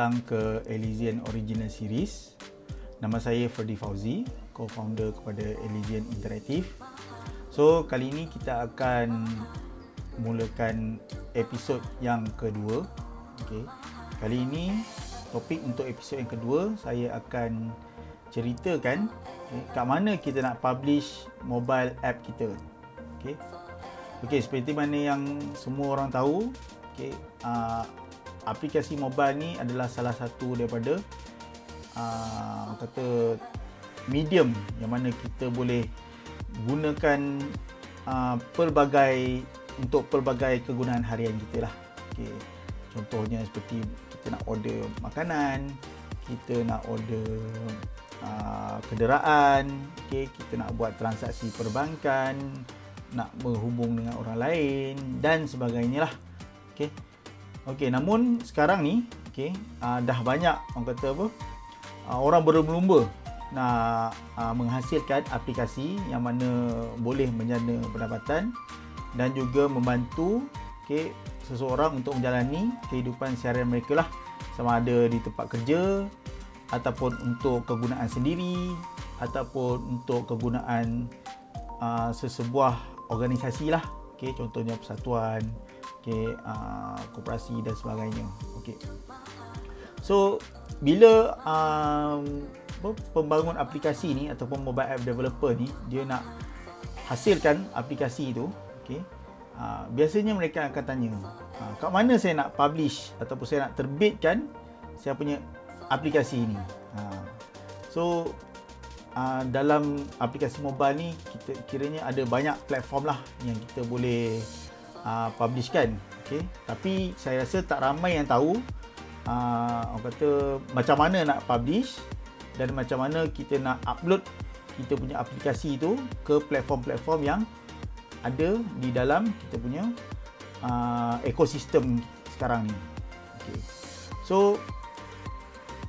datang ke Elysian Original Series. Nama saya Ferdi Fauzi, co-founder kepada Elysian Interactive. So, kali ini kita akan mulakan episod yang kedua. Okay. Kali ini topik untuk episod yang kedua saya akan ceritakan okay, kat mana kita nak publish mobile app kita. Okay. Okay, seperti mana yang semua orang tahu, okay, uh, aplikasi mobile ni adalah salah satu daripada uh, kata medium yang mana kita boleh gunakan uh, pelbagai untuk pelbagai kegunaan harian kita lah. Okay. Contohnya seperti kita nak order makanan, kita nak order uh, kenderaan, okay. kita nak buat transaksi perbankan, nak berhubung dengan orang lain dan sebagainya lah. Okay. Okay, namun sekarang ni, okay, uh, dah banyak orang kata apa, uh, orang berlumba-lumba nak uh, menghasilkan aplikasi yang mana boleh menjana pendapatan dan juga membantu okay, seseorang untuk menjalani kehidupan seharian mereka lah. Sama ada di tempat kerja ataupun untuk kegunaan sendiri ataupun untuk kegunaan uh, sesebuah organisasi lah. Okay, contohnya persatuan okay, uh, koperasi dan sebagainya okay. so bila um, pembangun aplikasi ni ataupun mobile app developer ni dia nak hasilkan aplikasi itu okey uh, biasanya mereka akan tanya uh, kat mana saya nak publish ataupun saya nak terbitkan saya punya aplikasi ini uh, so uh, dalam aplikasi mobile ni kita kiranya ada banyak platform lah yang kita boleh uh, publishkan okey tapi saya rasa tak ramai yang tahu uh, orang kata macam mana nak publish dan macam mana kita nak upload kita punya aplikasi itu ke platform-platform yang ada di dalam kita punya uh, ekosistem sekarang ni. Okay. So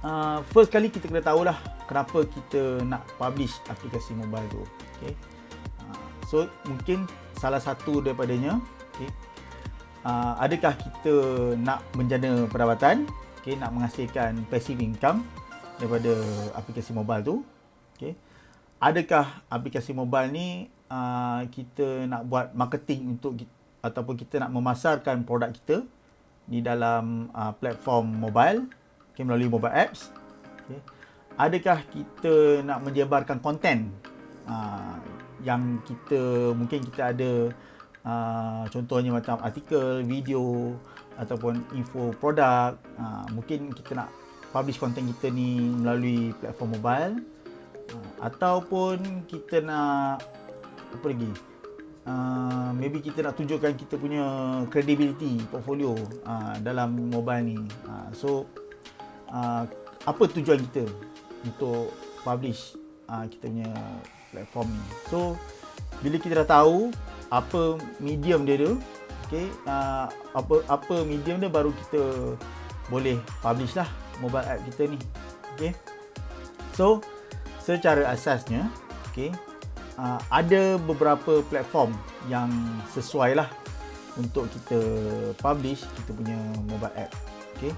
uh, first kali kita kena tahulah kenapa kita nak publish aplikasi mobile tu. Okay. Uh, so mungkin salah satu daripadanya, okay. uh, adakah kita nak menjana pendapatan, okay, nak menghasilkan passive income daripada aplikasi mobile tu. Okay. Adakah aplikasi mobile ni uh, kita nak buat marketing untuk ataupun kita nak memasarkan produk kita di dalam uh, platform mobile okay, melalui mobile apps. Okay. Adakah kita nak menyebarkan konten uh, yang kita mungkin kita ada uh, contohnya macam artikel, video ataupun info produk. Uh, mungkin kita nak publish konten kita ni melalui platform mobile uh, ataupun kita nak apa lagi uh, maybe kita nak tunjukkan kita punya credibility portfolio uh, dalam mobile ni uh, so uh, apa tujuan kita untuk publish uh, kita punya platform ni so bila kita dah tahu apa medium dia tu okay, uh, apa apa medium dia baru kita boleh publish lah mobile app kita ni. Okay. So, secara asasnya, okay, uh, ada beberapa platform yang sesuai lah untuk kita publish kita punya mobile app. Okay.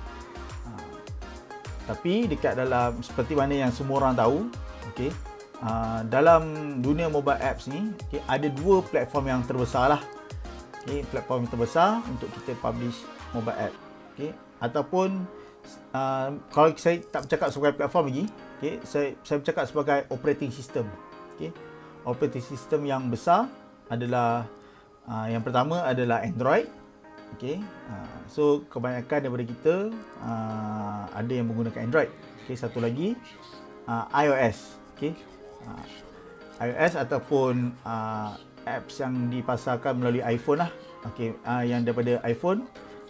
Uh, tapi dekat dalam seperti mana yang semua orang tahu, okay, uh, dalam dunia mobile apps ni, okay, ada dua platform yang terbesar lah. Okay, platform yang terbesar untuk kita publish mobile app. Okay, ataupun uh, kalau saya tak bercakap sebagai platform lagi, okay, saya saya bercakap sebagai operating system. Okay. Operating system yang besar adalah uh, yang pertama adalah Android. Okay. Uh, so kebanyakan daripada kita uh, ada yang menggunakan Android. Okay. Satu lagi uh, iOS. Okay. Uh, iOS ataupun uh, apps yang dipasarkan melalui iPhone lah. Okay. Uh, yang daripada iPhone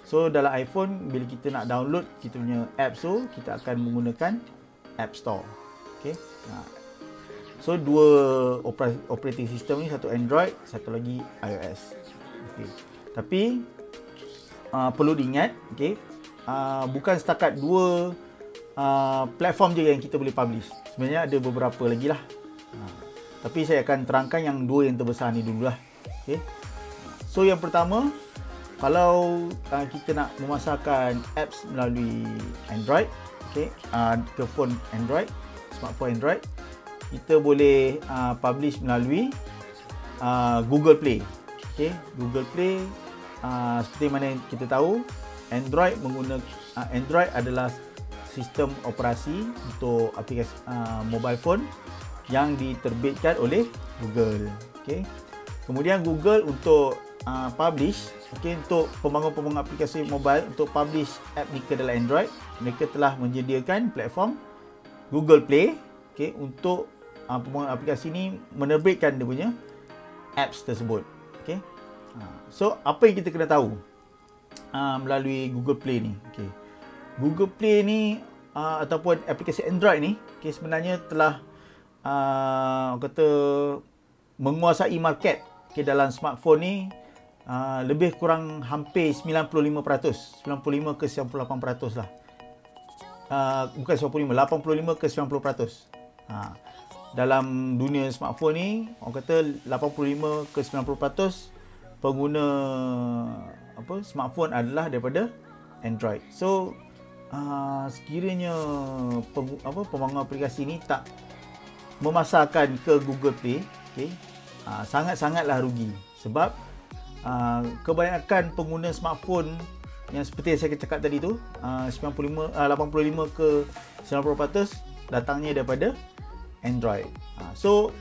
So dalam iPhone bila kita nak download kita punya apps tu kita akan menggunakan App Store. Okay. Ha. So dua operating system ni satu Android, satu lagi iOS. Okay. Tapi uh, perlu diingat, okay, uh, bukan setakat dua uh, platform je yang kita boleh publish. Sebenarnya ada beberapa lagi lah. Uh, tapi saya akan terangkan yang dua yang terbesar ni dulu lah. Okay. So yang pertama kalau uh, kita nak memasarkan apps melalui Android, okay, uh, ke phone Android, smartphone Android, kita boleh uh, publish melalui uh, Google Play. Okay, Google Play uh, seperti mana kita tahu, Android menggunakan uh, Android adalah sistem operasi untuk aplikasi uh, mobile phone yang diterbitkan oleh Google. Okay. Kemudian Google untuk uh, publish, okay, untuk pembangun-pembangun aplikasi mobile untuk publish app mereka dalam Android, mereka telah menyediakan platform Google Play, okay, untuk uh, pembangun aplikasi ini menerbitkan dia punya apps tersebut. Okay. Uh, so apa yang kita kena tahu uh, melalui Google Play ni? Okay. Google Play ni uh, ataupun aplikasi Android ni, okay, sebenarnya telah uh, kata menguasai market okay, dalam smartphone ni uh, lebih kurang hampir 95%, 95 ke 98% lah. Uh, bukan 95, 85 ke 90%. Uh, dalam dunia smartphone ni orang kata 85 ke 90% pengguna apa smartphone adalah daripada Android. So uh, sekiranya peng, apa pembangun aplikasi ni tak memasarkan ke Google Play, okey. Uh, sangat-sangatlah rugi sebab uh, kebanyakan pengguna smartphone yang seperti yang saya cakap tadi tu, uh, 95 uh, 85 ke 90% datangnya daripada Android. Ha, so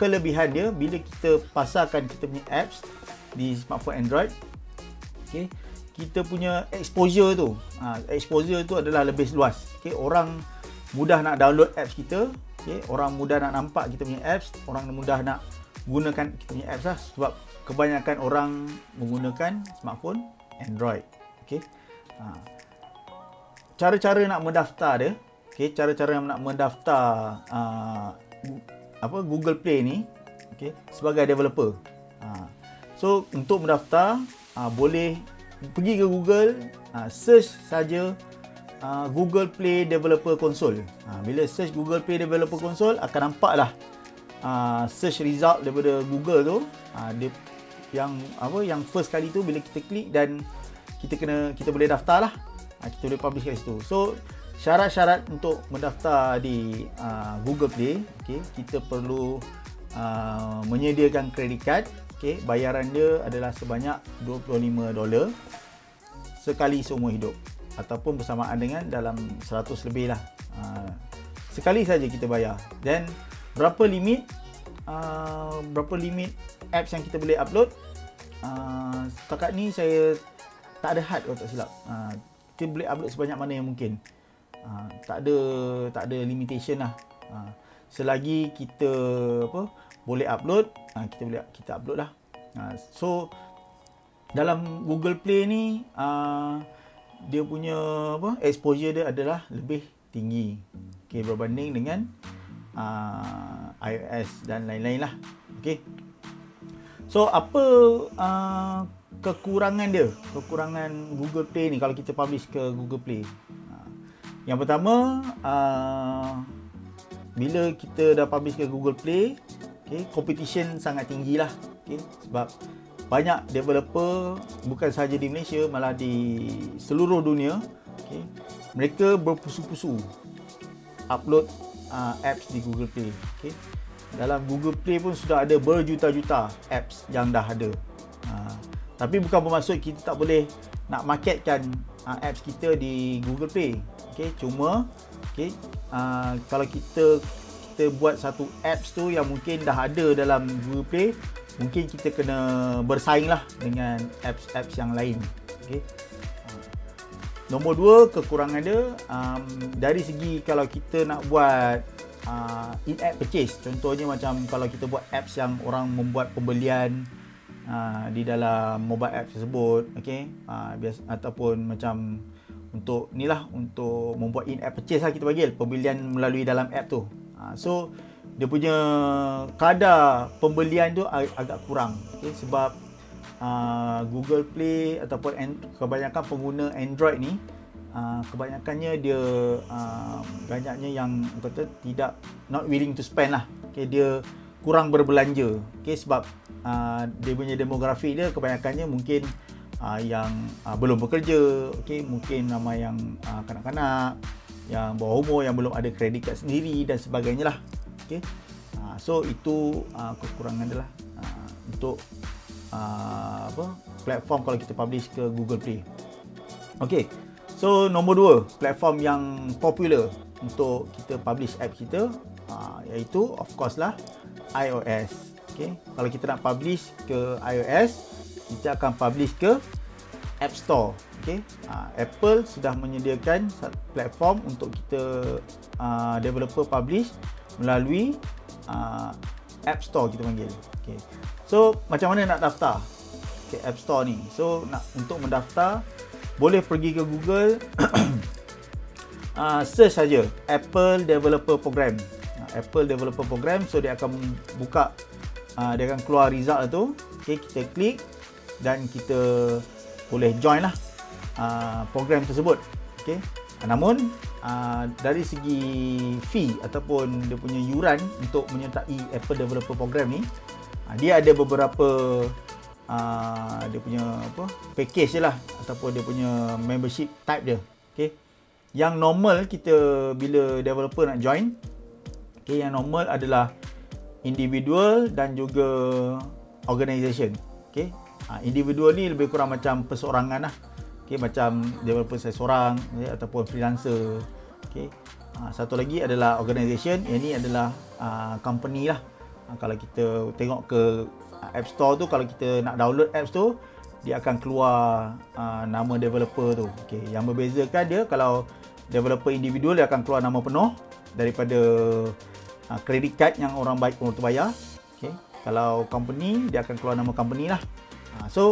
kelebihan dia bila kita pasarkan kita punya apps di smartphone Android, okay, kita punya exposure tu, ha, exposure tu adalah lebih luas. Okay, orang mudah nak download apps kita, okay, orang mudah nak nampak kita punya apps, orang mudah nak gunakan kita punya apps lah sebab kebanyakan orang menggunakan smartphone Android. Okay. Ha. Cara-cara nak mendaftar dia, Okay, cara-cara nak mendaftar uh, apa Google Play ni, okay, sebagai developer. Uh, so untuk mendaftar, uh, boleh pergi ke Google, uh, search saja uh, Google Play Developer Console. Uh, bila search Google Play Developer Console, akan nampaklah uh, search result daripada Google tu. Uh, dia yang apa yang first kali tu bila kita klik dan kita kena kita boleh daftar lah. Uh, kita boleh publish kat situ. So syarat-syarat untuk mendaftar di uh, Google Play, okay, kita perlu uh, menyediakan kredit card. Okay, bayaran dia adalah sebanyak 25 dolar sekali seumur hidup ataupun bersamaan dengan dalam 100 lebih lah. Uh, sekali saja kita bayar. Dan berapa limit uh, berapa limit apps yang kita boleh upload? Uh, setakat ni saya tak ada had kalau tak silap. Uh, kita boleh upload sebanyak mana yang mungkin. Ha, tak ada tak ada limitation lah. Ha, selagi kita apa boleh upload, ha, kita boleh kita upload lah. Ha, so dalam Google Play ni uh, dia punya apa exposure dia adalah lebih tinggi. Okey berbanding dengan uh, iOS dan lain-lain lah. Okey. So apa uh, kekurangan dia? Kekurangan Google Play ni kalau kita publish ke Google Play. Yang pertama, uh, bila kita dah publish ke Google Play, okay, competition sangat tinggi lah. Okay, sebab banyak developer, bukan sahaja di Malaysia, malah di seluruh dunia, okay, mereka berpusu-pusu upload uh, apps di Google Play. Okay. Dalam Google Play pun sudah ada berjuta-juta apps yang dah ada. Uh, tapi bukan bermaksud kita tak boleh nak marketkan uh, apps kita di Google Play. Okey, cuma okey, uh, kalau kita kita buat satu apps tu yang mungkin dah ada dalam Google Play, mungkin kita kena bersaing lah dengan apps-apps yang lain. Okey. Nombor dua, kekurangan dia um, dari segi kalau kita nak buat uh, in-app purchase. Contohnya macam kalau kita buat apps yang orang membuat pembelian uh, di dalam mobile app tersebut, okey, uh, biasa ataupun macam untuk ni lah untuk membuat in app purchase lah kita panggil pembelian melalui dalam app tu ha, so dia punya kadar pembelian tu ag- agak kurang okay? sebab uh, Google Play ataupun and- kebanyakan pengguna Android ni uh, kebanyakannya dia uh, banyaknya yang kata tidak not willing to spend lah okay? dia kurang berbelanja okay? sebab uh, dia punya demografi dia kebanyakannya mungkin uh, yang uh, belum bekerja, okey, mungkin ramai yang uh, kanak-kanak, yang bawah umur yang belum ada kredit kad sendiri dan sebagainya lah. Okey. Uh, so itu uh, kekurangan dia lah uh, untuk uh, apa platform kalau kita publish ke Google Play. Okey. So nombor dua platform yang popular untuk kita publish app kita uh, iaitu of course lah iOS. Okay. Kalau kita nak publish ke iOS, kita akan publish ke App Store. Okay. Uh, Apple sudah menyediakan platform untuk kita uh, developer publish melalui uh, App Store kita panggil. Okay. So macam mana nak daftar? Okay, App Store ni. So nak untuk mendaftar boleh pergi ke Google uh, search saja Apple Developer Program. Uh, Apple Developer Program so dia akan buka uh, dia akan keluar result tu okay, kita klik dan kita boleh join lah uh, program tersebut okay. namun uh, dari segi fee ataupun dia punya yuran untuk menyertai Apple Developer Program ni uh, dia ada beberapa uh, dia punya apa package je lah ataupun dia punya membership type dia okay. yang normal kita bila developer nak join okay, yang normal adalah individual dan juga organisation. Okay. Ha, individual ni lebih kurang macam perseorangan lah. Okay, macam developer saya seorang okay, ataupun freelancer. Okay. Ha, satu lagi adalah organisation. Yang ni adalah uh, company lah. Ha, kalau kita tengok ke App Store tu, kalau kita nak download apps tu, dia akan keluar uh, nama developer tu. Okay. Yang membezakan dia kalau developer individual dia akan keluar nama penuh daripada uh, credit card yang orang baik untuk bayar. Okay. Kalau company dia akan keluar nama company lah. Uh, so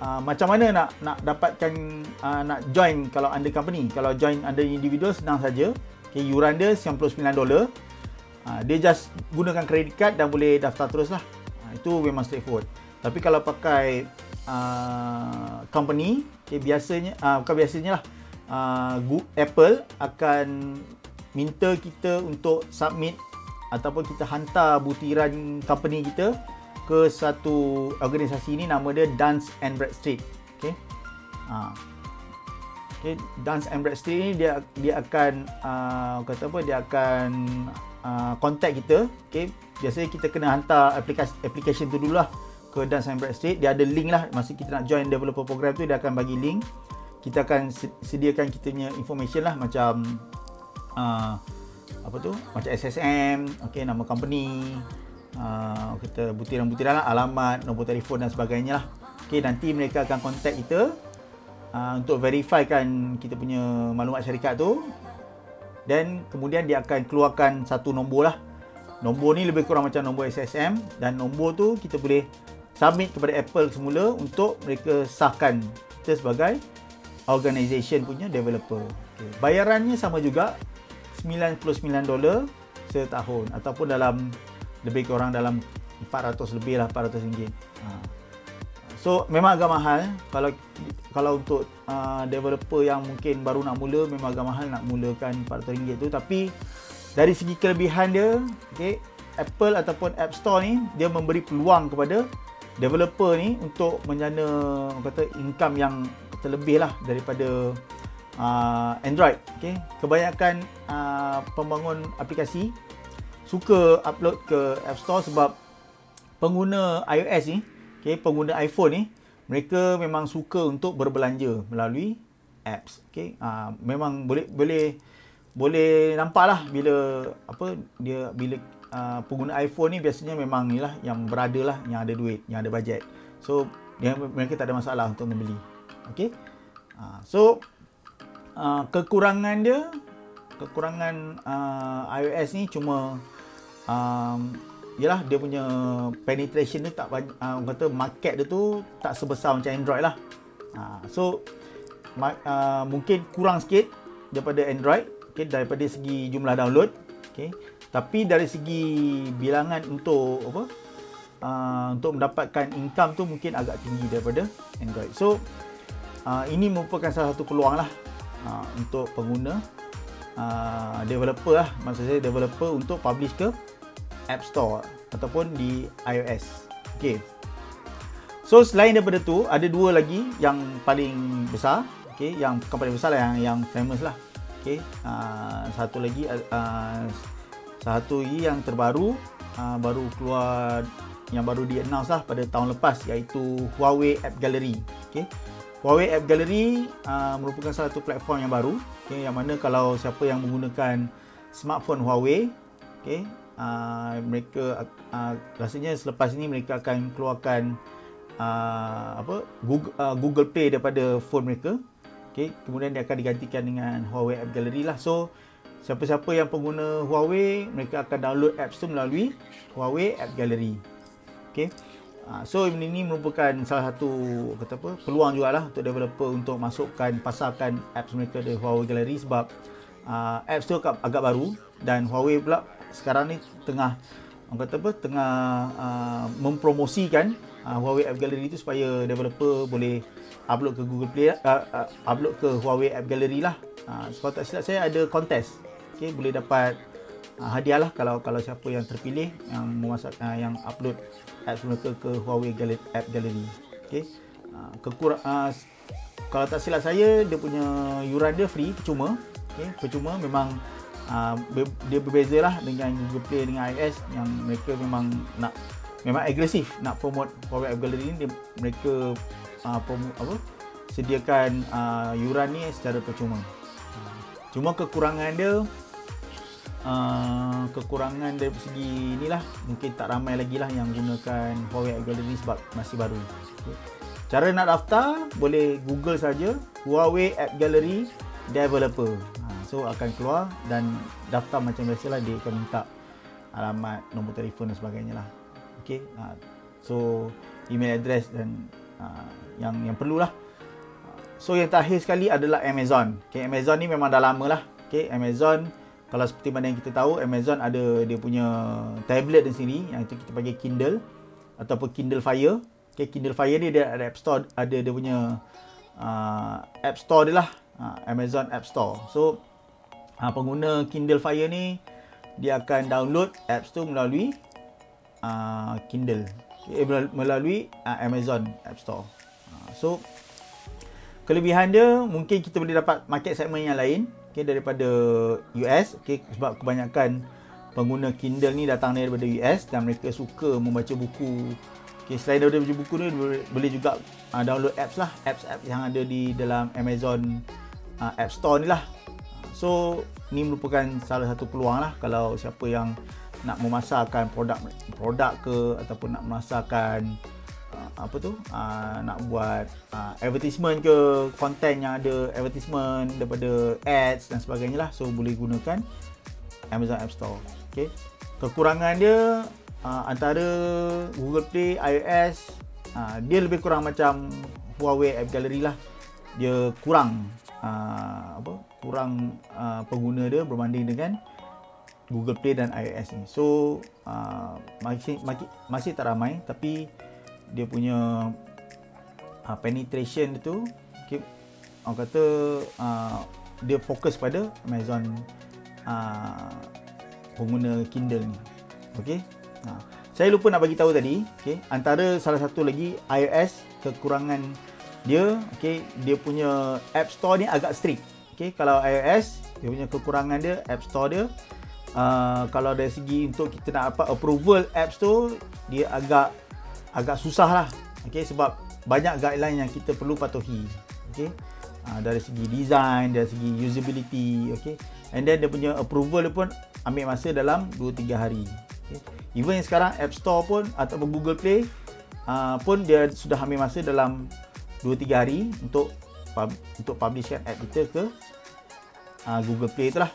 uh, macam mana nak nak dapatkan uh, nak join kalau under company? Kalau join under individual senang saja. Okay, yuran dia 99 dolar. Uh, dia just gunakan credit card dan boleh daftar terus lah. Uh, itu memang straightforward. Tapi kalau pakai uh, company, okay, biasanya uh, bukan biasanya lah. Uh, Apple akan minta kita untuk submit ataupun kita hantar butiran company kita ke satu organisasi ini nama dia Dance and Bradstreet. Okey. Ha. Okey, Dance and Bradstreet ni dia dia akan uh, kata apa dia akan uh, contact kita. Okey. Biasanya kita kena hantar aplikasi application tu dululah ke Dance and Bradstreet. Dia ada link lah masa kita nak join developer program tu dia akan bagi link. Kita akan sediakan kita punya information lah macam uh, apa tu macam SSM okey nama company uh, kita butiran-butiran lah alamat nombor telefon dan sebagainya lah okey nanti mereka akan contact kita uh, untuk verifikan kita punya maklumat syarikat tu dan kemudian dia akan keluarkan satu nombor lah nombor ni lebih kurang macam nombor SSM dan nombor tu kita boleh submit kepada Apple semula untuk mereka sahkan kita sebagai organisation punya developer. Okay. Bayarannya sama juga 99 dolar setahun ataupun dalam lebih kurang dalam 400 lebih lah 400 ringgit. Ha. So memang agak mahal kalau kalau untuk uh, developer yang mungkin baru nak mula memang agak mahal nak mulakan 400 ringgit tu tapi dari segi kelebihan dia okay, Apple ataupun App Store ni dia memberi peluang kepada developer ni untuk menjana kata income yang terlebih lah daripada uh, Android. Okay. Kebanyakan uh, pembangun aplikasi suka upload ke App Store sebab pengguna iOS ni, okay, pengguna iPhone ni, mereka memang suka untuk berbelanja melalui apps. Okay. Uh, memang boleh boleh boleh nampaklah bila apa dia bila uh, pengguna iPhone ni biasanya memang ni lah yang berada lah yang ada duit, yang ada bajet. So dia, mereka tak ada masalah untuk membeli. Okay. Uh, so uh, kekurangan dia kekurangan uh, iOS ni cuma um, yalah dia punya penetration dia tak banyak uh, orang kata market dia tu tak sebesar macam Android lah. Uh, so uh, mungkin kurang sikit daripada Android okay, daripada segi jumlah download okay. tapi dari segi bilangan untuk apa uh, untuk mendapatkan income tu mungkin agak tinggi daripada Android. So uh, ini merupakan salah satu peluang lah uh, untuk pengguna uh, developer lah. Maksud saya developer untuk publish ke App Store ataupun di iOS. Okey. So selain daripada tu ada dua lagi yang paling besar, okey, yang bukan paling besar lah yang yang famous lah. Okey, uh, satu lagi uh, satu lagi yang terbaru uh, baru keluar yang baru di announce lah pada tahun lepas iaitu Huawei App Gallery. Okey. Huawei App Gallery uh, merupakan salah satu platform yang baru, okey, yang mana kalau siapa yang menggunakan smartphone Huawei, okey, uh, mereka uh, rasanya selepas ini mereka akan keluarkan uh, apa Google, uh, Google Play daripada phone mereka. Okay, kemudian dia akan digantikan dengan Huawei App Gallery lah. So, siapa-siapa yang pengguna Huawei, mereka akan download apps tu melalui Huawei App Gallery. Okay. So, ini merupakan salah satu kata apa, peluang jugalah untuk developer untuk masukkan, pasarkan apps mereka di Huawei Gallery sebab uh, apps tu agak baru dan Huawei pula sekarang ni tengah orang kata apa tengah uh, mempromosikan uh, Huawei App Gallery tu supaya developer boleh upload ke Google Play uh, uh, upload ke Huawei App Gallery lah. Uh, sebab tak silap saya ada kontes. Okey boleh dapat uh, hadiah lah kalau kalau siapa yang terpilih yang memasak uh, yang upload apps mereka ke Huawei Gallery, App Gallery. Okey. Uh, kekurang uh, kalau tak silap saya dia punya yuran dia free percuma. Okey, percuma memang uh, dia berbeza lah dengan Google Play dengan iOS yang mereka memang nak memang agresif nak promote Huawei App Gallery ni mereka uh, promo, apa? Sediakan uh, yuran ni secara percuma. Cuma kekurangan dia uh, kekurangan dari segi inilah mungkin tak ramai lagi lah yang gunakan Huawei App Gallery sebab masih baru. Okay. cara nak daftar boleh google saja Huawei App Gallery Developer So akan keluar dan daftar macam biasalah dia akan minta alamat, nombor telefon dan sebagainya lah. Okay. Uh, so email address dan uh, yang yang perlulah. So yang terakhir sekali adalah Amazon. Okay, Amazon ni memang dah lama lah. Okay, Amazon kalau seperti mana yang kita tahu, Amazon ada dia punya tablet di sini yang itu kita panggil Kindle ataupun Kindle Fire. Okay, Kindle Fire ni dia ada App Store, ada dia punya uh, App Store dia lah. Uh, Amazon App Store. So ha, pengguna Kindle Fire ni dia akan download apps tu melalui uh, Kindle eh, melalui uh, Amazon App Store. Uh, so kelebihan dia mungkin kita boleh dapat market segment yang lain okay, daripada US okay, sebab kebanyakan pengguna Kindle ni datang daripada US dan mereka suka membaca buku. Okay, selain daripada baca buku ni boleh juga uh, download apps lah, apps-apps yang ada di dalam Amazon uh, App Store ni lah. So ni merupakan salah satu peluang lah kalau siapa yang nak memasarkan produk produk ke ataupun nak memasarkan uh, apa tu uh, nak buat uh, advertisement ke konten yang ada advertisement daripada ads dan sebagainya lah. So boleh gunakan Amazon App Store. Okay. kekurangan dia uh, antara Google Play iOS uh, dia lebih kurang macam Huawei App Gallery lah. Dia kurang uh, apa kurang uh, pengguna dia berbanding dengan Google Play dan iOS ni. So uh, masih, masih masih tak ramai tapi dia punya uh, penetration itu okay, orang kata uh, dia fokus pada Amazon uh, pengguna Kindle ni. Okey. Uh, saya lupa nak bagi tahu tadi, okey, antara salah satu lagi iOS kekurangan dia, okey, dia punya App Store ni agak strict. Okay, kalau iOS dia punya kekurangan dia App Store dia uh, kalau dari segi untuk kita nak dapat approval apps tu dia agak agak susah lah okay, sebab banyak guideline yang kita perlu patuhi okay. Uh, dari segi design, dari segi usability okay. and then dia punya approval dia pun ambil masa dalam 2-3 hari okay. even sekarang App Store pun ataupun Google Play uh, pun dia sudah ambil masa dalam 2-3 hari untuk pub, untuk publishkan app kita ke uh, Google Play itulah.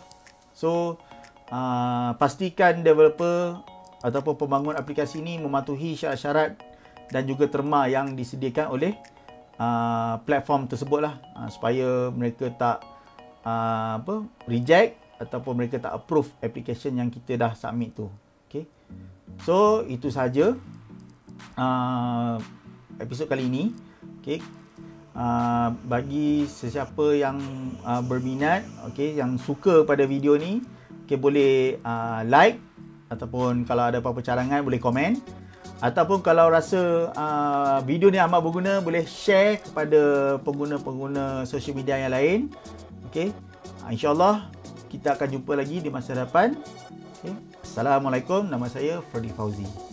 So uh, pastikan developer ataupun pembangun aplikasi ini mematuhi syarat-syarat dan juga terma yang disediakan oleh uh, platform tersebut lah uh, supaya mereka tak uh, apa reject ataupun mereka tak approve application yang kita dah submit tu. Okay. So itu saja uh, episod kali ini. Okay, uh, bagi sesiapa yang uh, berminat okey yang suka pada video ni okey boleh uh, like ataupun kalau ada apa-apa cadangan boleh komen Ataupun kalau rasa uh, video ni amat berguna, boleh share kepada pengguna-pengguna social media yang lain. Okay. InsyaAllah kita akan jumpa lagi di masa depan. Okay. Assalamualaikum. Nama saya Freddy Fauzi.